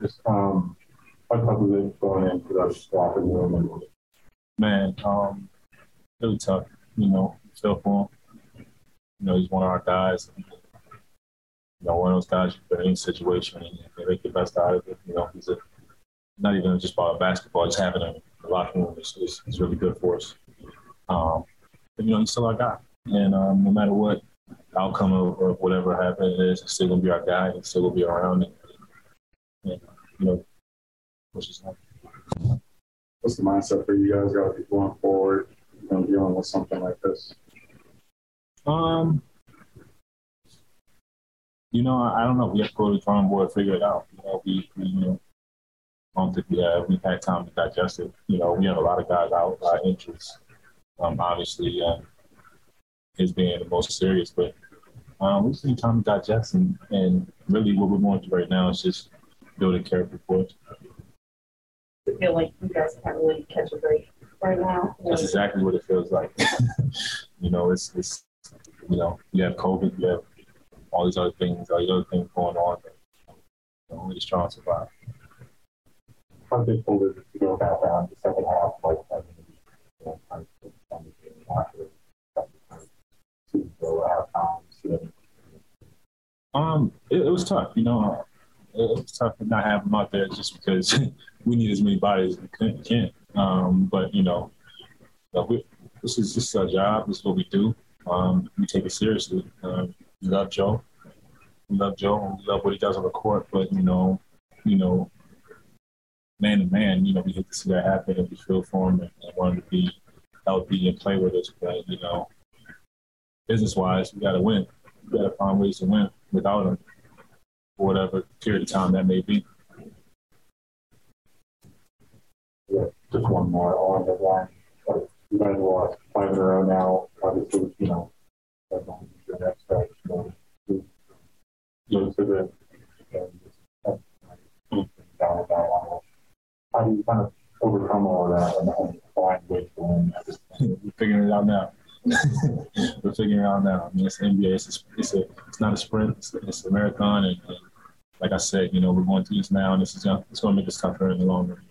Just, um, what type of it going into the locker room and Man, um, really tough. You know, feel for him. You know, he's one of our guys. You know, one of those guys you put in any situation and they make the best out of it. You know, he's a not even just about basketball, just having a, a locker room is, is, is, really good for us. Um, but, you know, he's still our guy. And um, no matter what outcome of, of whatever happens he's still going to be our guy. He's still going to be around. And, and, you know, name? What's the mindset for you guys got to be going forward, you know, dealing with something like this? Um, you know, I, I don't know. We have to go to the drawing board, figure it out. You know, we, we you know, I don't think we have we've had time to digest it. You know, we have a lot of guys out, a lot of injuries. Um, obviously, uh, his being the most serious, but um, we've seen time to digest, and, and really what we're going through right now is just building character for us. I feel like you guys can't really catch a break right now. That's exactly what it feels like. you know, it's it's you know, you have COVID, you have all these other things, all these other things going on. But, you know, we're just trying to survive how big COVID to go back down the second half, like um, it, it, was tough. You know, it was tough to not have him out there just because we need as many bodies as we can. Um, but you know, we, this is is our job. This is what we do. Um, we take it seriously. Um, we love Joe. We love Joe. We love what he does on the court. But you know, you know, man to man, you know, we hate to see that happen and we feel for him and, and want him to be healthy and play with us. But, you know, business wise, we got to win. We got to find ways to win without him for whatever period of time that may be. Yeah, just one more along that line. You guys lost five in a row now. Obviously, you know, that's on the next stretch. So, the and, down, down, how do you kind of overcome all of that and, find ways to win? We're figuring it out now. We're figuring it out now. I mean, it's NBA. It's a, it's, a, it's not a sprint. It's, it's a marathon. And, and, like I said, you know, we're going through this now, and this is gonna, it's going to make us tougher in the long run.